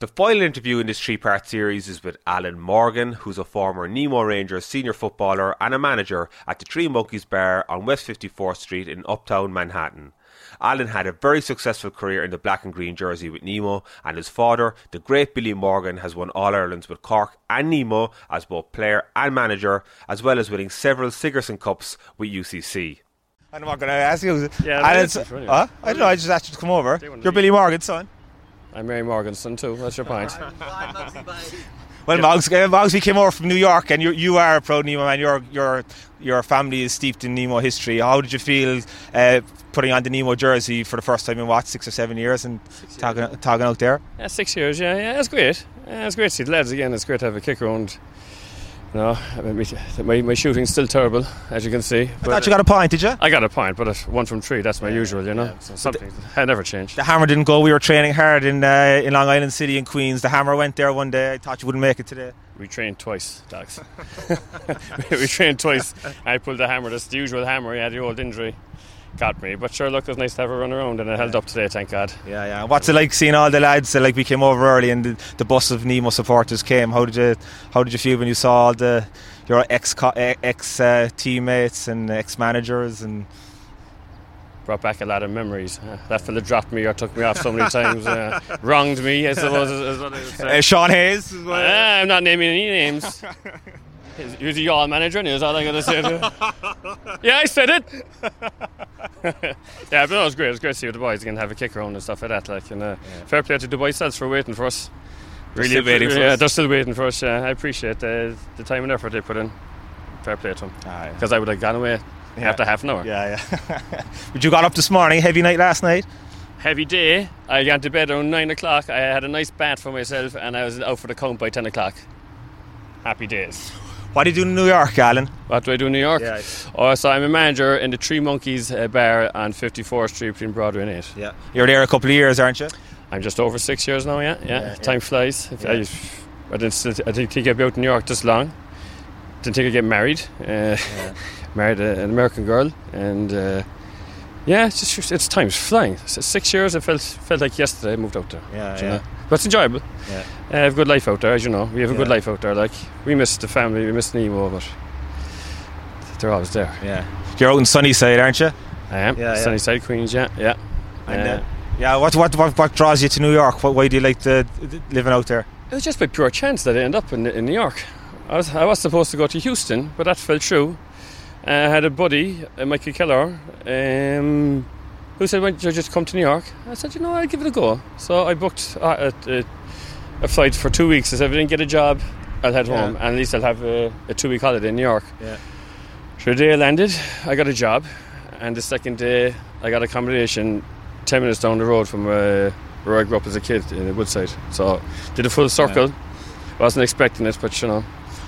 The final interview in this three part series is with Alan Morgan, who's a former Nemo Rangers senior footballer and a manager at the Three Monkeys Bar on West 54th Street in uptown Manhattan. Alan had a very successful career in the black and green jersey with Nemo, and his father, the great Billy Morgan, has won All Irelands with Cork and Nemo as both player and manager, as well as winning several Sigerson Cups with UCC. I'm not going to ask you. Yeah, And no, it's- it's I don't know. I just asked you to come over. You're. Billy Morgan's son. I'm Mary Morganson too. What's your point? Well, Moggs, uh, Moggs, we came over from New York, and you you are a pro Nemo man. Your your your family is steeped in Nemo history. How did you feel uh, putting on the Nemo jersey for the first time in what six or seven years and talking talking out there? yeah, six years. Yeah, yeah, it's great. Yeah, it's great to see the lads again. It's great to have a kick around. Know, I mean, my, my shooting's still terrible, as you can see. I thought you got a point, did you? I got a point, but one from three. That's my usual, you know. So something I never change. The hammer didn't go. We were training hard in uh, in Long Island City in Queens. The hammer went there one day. I thought you wouldn't make it today. We trained twice, dogs. we trained twice. I pulled the hammer. That's the usual hammer. He had the old injury. Got me, but sure, look, it was nice to have a run around, and it held up today, thank God. Yeah, yeah. What's it like seeing all the lads? uh, Like we came over early, and the, the bus of Nemo supporters came. How did you How did you feel when you saw all the your ex ex uh, teammates and ex managers and brought back a lot of memories. Uh, that fella dropped me or took me off so many times, uh, wronged me, I suppose. Is, is what I would uh, Sean Hayes? Ah, I'm not naming any names. He was a y'all manager, and he was all I got to say. Yeah, I said it. yeah, but no, it was great. It was great to see the boys again have a kick around and stuff like that. Like, and uh, fair play to the boys selves for waiting for us. They're still waiting for yeah, us. they're still waiting for us. Yeah, I appreciate the, the time and effort they put in. Fair play to them. Ah, yeah. Because I would have gone away after half an hour. Yeah, yeah. but you got up this morning. Heavy night last night. heavy day. I got to bed around nine o'clock. I had a nice bath for myself, and I was out for the count by ten o'clock. Happy days. What do you do in New York, Alan? What do I do in New York? Yeah. Oh, so I'm a manager in the Three Monkeys uh, bar on 54th Street between Broadway and 8. Yeah. You're there a couple of years, aren't you? I'm just over six years now, yeah. Yeah, Yeah, time flies. Yeah. I, I, didn't, I didn't think I'd be out in New York this long. Didn't think I'd get married. Uh, married a, an American girl, and uh, yeah, it's just it's time's flying. Six years. It felt felt like yesterday I moved out there. Yeah, yeah. know? But it's enjoyable. Yeah. Uh, I have a good life out there, as you know. We have a good life out there. Like we miss the family, we miss Nemo, but they're always there. Yeah. You're out in Sunnyside, aren't you? I am. Yeah, yeah. Sunnyside Queens, yeah, yeah. And, Uh, uh, yeah. What, what what what draws you to New York? What, why do you like the, the living out there? It was just by pure chance that I ended up in, in New York. I was, I was supposed to go to Houston, but that fell through. Uh, I had a buddy, uh, Michael Keller, um, who said, Why don't you just come to New York? I said, You know, I'll give it a go. So I booked uh, a, a, a flight for two weeks. I said, If I didn't get a job, I'll head Yeah. home, and at least I'll have a, a two week holiday in New York. Yeah. So the day I landed, I got a job, and the second day, I got accommodation 10 minutes down the road from uh, where I grew up as a kid in Woodside. So did a full circle. I wasn't expecting it, but you know.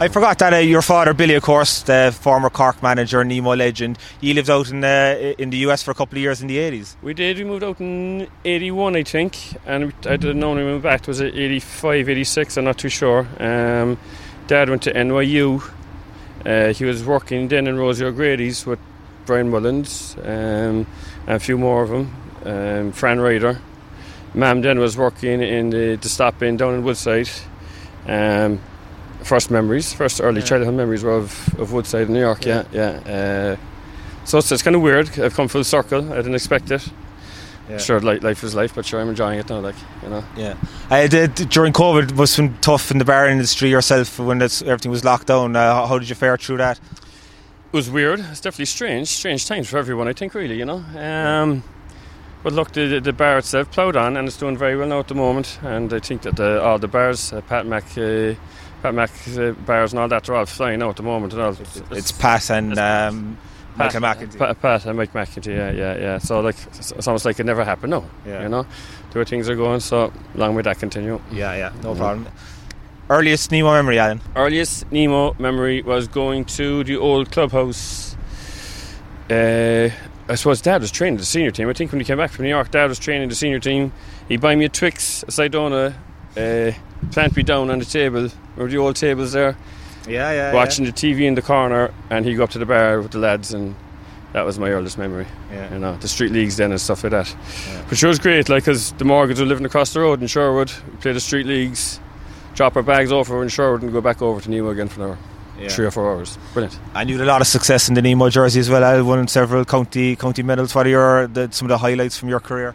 I forgot that uh, your father, Billy, of course, the former Cork manager, Nemo legend, he lived out in uh, in the US for a couple of years in the 80s. We did, we moved out in 81, I think, and I didn't know when we moved back. Was it 85, 86? I'm not too sure. Um, Dad went to NYU. Uh, he was working then in Rosie O'Grady's with Brian Mullins um, and a few more of them, um, Fran Ryder. Mam then was working in the, the stop in down in Woodside. Um, first memories, first early Yeah. childhood memories were of, of Woodside in New York, yeah, yeah. Uh, so it's, it's kind of weird. I've come full circle. I didn't expect it. Yeah. Sure, li- life is life, but sure, I'm enjoying it now. Like you know, Yeah. Uh, the, the- during COVID, it was been tough in the bar industry yourself when everything was locked down. Uh, how- how did you fare through that? it was weird. It's definitely strange, strange times for everyone. I think, really, you know. Um, but look, the, the, the bar itself ploughed on, and it's doing very well now at the moment. And I think that the, all the bars, uh, Pat Mac, uh, Pat Mac uh, bars, and all that, are all flying now at the moment. And all. It's Pat and um, Michael McEntee. Pat, Pat and Mike McEntee, yeah, yeah, yeah. So like, it's, it's almost like it never happened. No, Yeah. you know, the way things are going. So long may that continue. Yeah, yeah, no problem. Earliest Nemo memory, Alan? earliest Nemo memory was going to the old clubhouse. Uh, I suppose Dad was training the senior team. I think when he came back from New York, Dad was training the senior team. He'd buy me a Twix, a Cidona, uh, plant me down on the table, or the old tables there, Yeah, yeah. watching the TV in the corner, and he'd go up to the bar with the lads and that was my earliest memory. Yeah. You know, the street leagues then and stuff like that. But sure was great, like, because the Morgans were living across the road in Sherwood. We played the street leagues, drop our bags over in Sherwood, and go back over to Nemo again for an hour, Yeah. three or four hours. Brilliant. And you had a lot of success in the Nemo jersey as well. I won several county county medals. What are your the, some of the highlights from your career?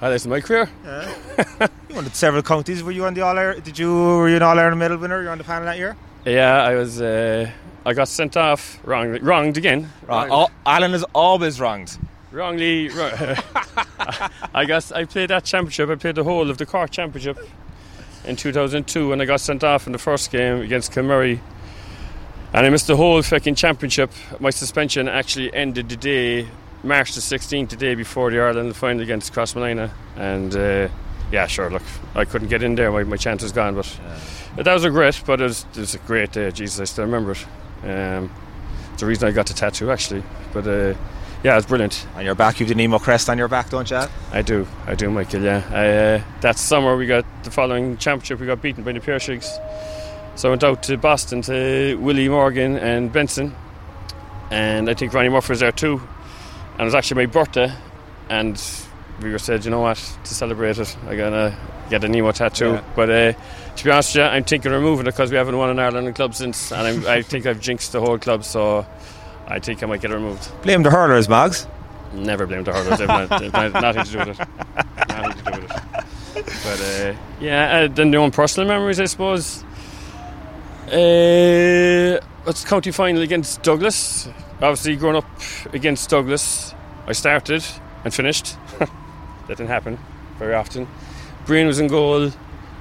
Highlights of my career. Yeah. you won several counties. Were you on the all Ireland? Did you were you an all Ireland medal winner? You were on the panel that year. Yeah, I was. Uh, I got sent off wrong, wronged again. Wrong. Alan is always wronged. Wrongly. wrong- I guess I played that championship. I played the whole of the Cork championship in 2002, and I got sent off in the first game against Kilmurray. And I missed the whole fucking championship. My suspension actually ended the day, March the 16th, the day before the Ireland final against Crossmolina. And uh, yeah, sure, look, I couldn't get in there. My, my chance was gone. But but that was a great, but it was, it was a great day. Jesus, I still remember it. Um, it's the reason I got the tattoo, actually. But uh, yeah, it's brilliant. On your back, you've the Nemo crest on your back, don't you? I do, I do, Michael. Yeah, I, uh, that summer we got the following championship. We got beaten by the Piershigs, so I went out to Boston to Willie Morgan and Benson, and I think Ronnie Murphy was there too. And it was actually my birthday, and we were said, you know what, to celebrate it, I'm gonna get a Nemo tattoo. Yeah. But uh, to be honest with you, I'm thinking of removing it because we haven't won an Ireland club since, and I'm, I think I've jinxed the whole club, so I think I might get it removed. Blame the hurlers, Moggs. Never blame the hurlers. They've not- they've not- nothing to do with it. Nothing to do with it. But uh, yeah, uh, then the own personal memories, I suppose. Uh, it's county final against Douglas. Obviously, growing up against Douglas, I started and finished. that didn't happen very often. Brian was in goal.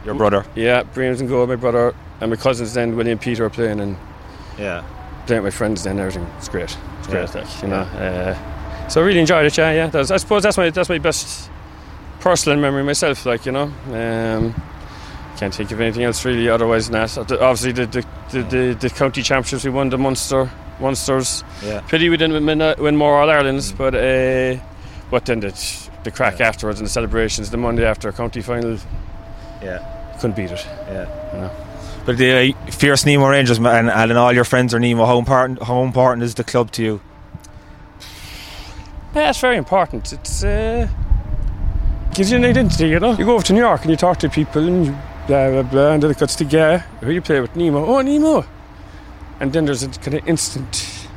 Your brother. Yeah, Brian was in goal. My brother and my cousins then, William Peter, playing and Yeah. playing with my friends then. Everything. It's great. It's great. Yeah. Like you know. Uh, so I really enjoyed it. Yeah, yeah. That's, I suppose that's my that's my best personal memory myself. Like you know. Um, can't think of anything else really otherwise than that. Uh, Obviously, the the, the, the, the county championships we won the Munster Munsters. Yeah. Pity we didn't win, uh, win more All Irelands, but uh, but then the the crack Yeah. afterwards and the celebrations the Monday after county final Yeah. couldn't beat it. Yeah. You know. But the uh, fierce Nemo Rangers and, and all your friends are Nemo. How important? How important is the club to you? Yeah, it's very important. It's uh, gives you an identity, you know. You go over to New York and you talk to people and you blah blah blah, and then it cuts to who you play with Nemo? Oh, Nemo. And then there's a kind of instant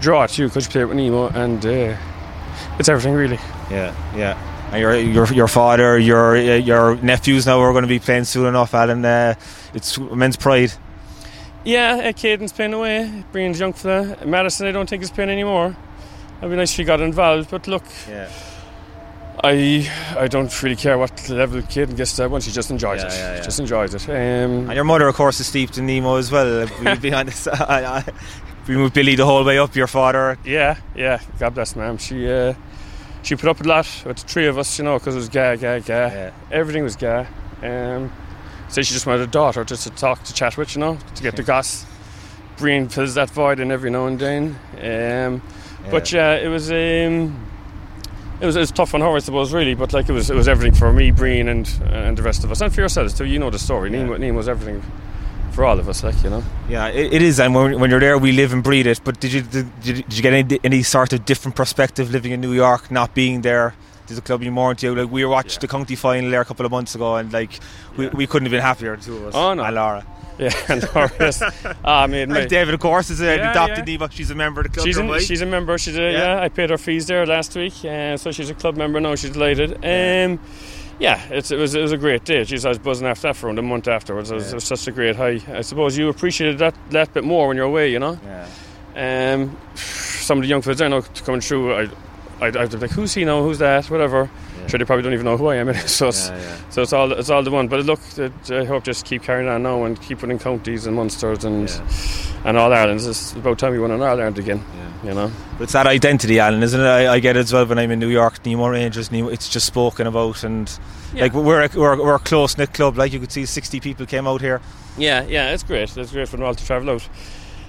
draw to you because you play with Nemo, and uh, it's everything really. Yeah. Yeah. And your your your father, your your nephews now are going to be playing soon enough, Alan. Uh, it's immense pride. Yeah, uh, Caden's playing away. Brian's young fella. Madison, I don't think is playing anymore. It'd be nice if he got involved, but look, Yeah. I I don't really care what level Caden gets to once he just enjoys Yeah, it. yeah, yeah. Just enjoys it. Um, And your mother, of course, is steeped in Nemo as well. We'll be honest. We moved Billy the whole way up. Your father. Yeah, yeah. God bless, ma'am. She uh, she put up a lot with the three of us, you know, because it was ga, ga, ga. Yeah. Everything was ga. Um, so she just wanted a daughter just to talk, to chat with, you know, to get the goss. Brian fills that void in every now and then. Um, But yeah, it was. Um, it was, it was tough on her, I suppose, really. But like it was, it was everything for me, Breen, and uh, and the rest of us, and for yourselves too. You know the story. Yeah. Nemo was everything for all of us, like you know. Yeah, it, it is, and when, when you're there, we live and breathe it. But did you did, you- did you get any, any sort of different perspective living in New York, not being there? Did the club mean more to you? Like we watched Yeah. the county final there a couple of months ago, and like we, Yeah. we couldn't have been happier, the two of us. Oh, no. and Laura. Yeah, and Horace. ah, mate, And. David, of course, is an Yeah, adopted yeah. Neva. She's a member of the club. She's, right. she's a member. She's a, Yeah. yeah. I paid her fees there last week, uh, so she's a club member now. She's delighted. Yeah. Um, yeah, it's, it was it was a great day. Jeez, I was buzzing after that for around a month afterwards. It was, it was such a great high. I suppose you appreciated that that bit more when you're away, you know. yeah. Um, some of the young fellas I know coming through, I, I'd, I'd be like, who's he now? Who's that? Whatever. Yeah. Sure, they probably don't even know who I am. so it's, Yeah, yeah. so it's all it's all the one. But look, I hope just keep carrying on now and keep winning counties and Munsters and and all Ireland's. It's about time we won an Ireland again. You know. But it's that identity, Alan, isn't it? I, I get it as well when I'm in New York. Nemo Rangers, Nemo, it's just spoken about, and like we're a, we're, we're a close knit club. Like you could see, 60 people came out here. Yeah, yeah, it's great. It's great for them all to travel out.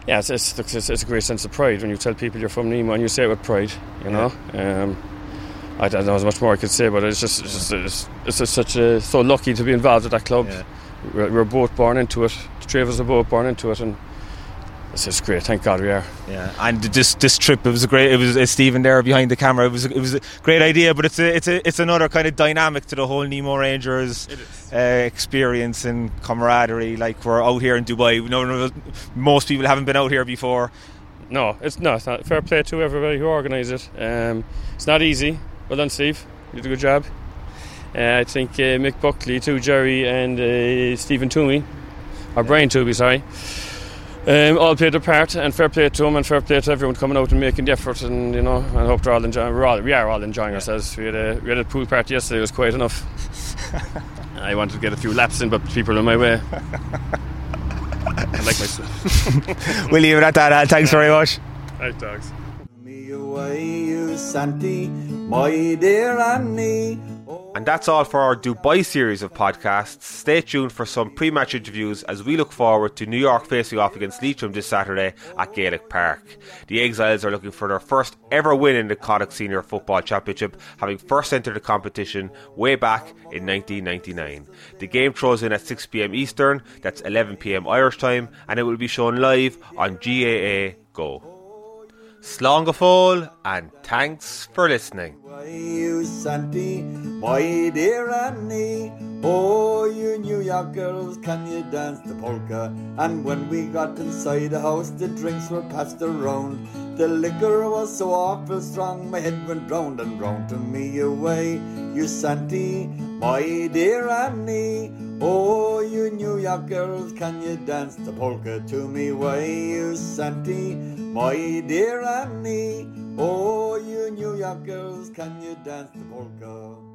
Yeah, it's, it's, it's, it's a great sense of pride when you tell people you're from Nemo and you say it with pride, you know. Um, I don't know as much more I could say, but it's just, it's, just, it's, it's just such a, so lucky to be involved with that club. Yeah. We're, we're both born into it. The three of us are both born into it, and It's just great. Thank God we are. Yeah, and this this trip it was a great. It was uh, Stephen there behind the camera. It was it was a great idea, but it's a it's a it's another kind of dynamic to the whole Nemo Rangers uh, experience and camaraderie. Like we're out here in Dubai. No, no, most people haven't been out here before. No, it's not. It's not. Fair play to everybody who organised it. Um, it's not easy. Well done, Steve. You did a good job. Uh, I think uh, Mick Buckley, too, Jerry, and uh, Stephen Twomey, or Brian Twomey, sorry. Um, all played their part, and fair play to them, and fair play to everyone coming out and making the effort, and you know, I hope they're all enjoying. We're all, we are all enjoying yeah. ourselves. We had a we had a pool party yesterday; it was quite enough. I wanted to get a few laps in, but people are in my way. I like myself. we'll leave it at that. Al. Thanks very much. Right, dogs. Me away, you Santy, my dear Annie. And that's all for our Dubai series of podcasts. Stay tuned for some pre match interviews as we look forward to New York facing off against Leitrim this Saturday at Gaelic Park. The Exiles are looking for their first ever win in the Connacht Senior Football Championship, having first entered the competition way back in 1999. The game throws in at 6pm Eastern, that's 11pm Irish time, and it will be shown live on GAA Go. Fóil and thanks for listening. you Santy, my dear Annie. Oh, you New York girls, can you dance the polka? And when we got inside the house, the drinks were passed around. The liquor was so awful strong, my head went round and round to me away. You Santy, my dear Annie. Oh, you New York girls, can you dance the polka to me Why, you Santy, my dear Annie? Oh, you New York girls, can you dance the polka?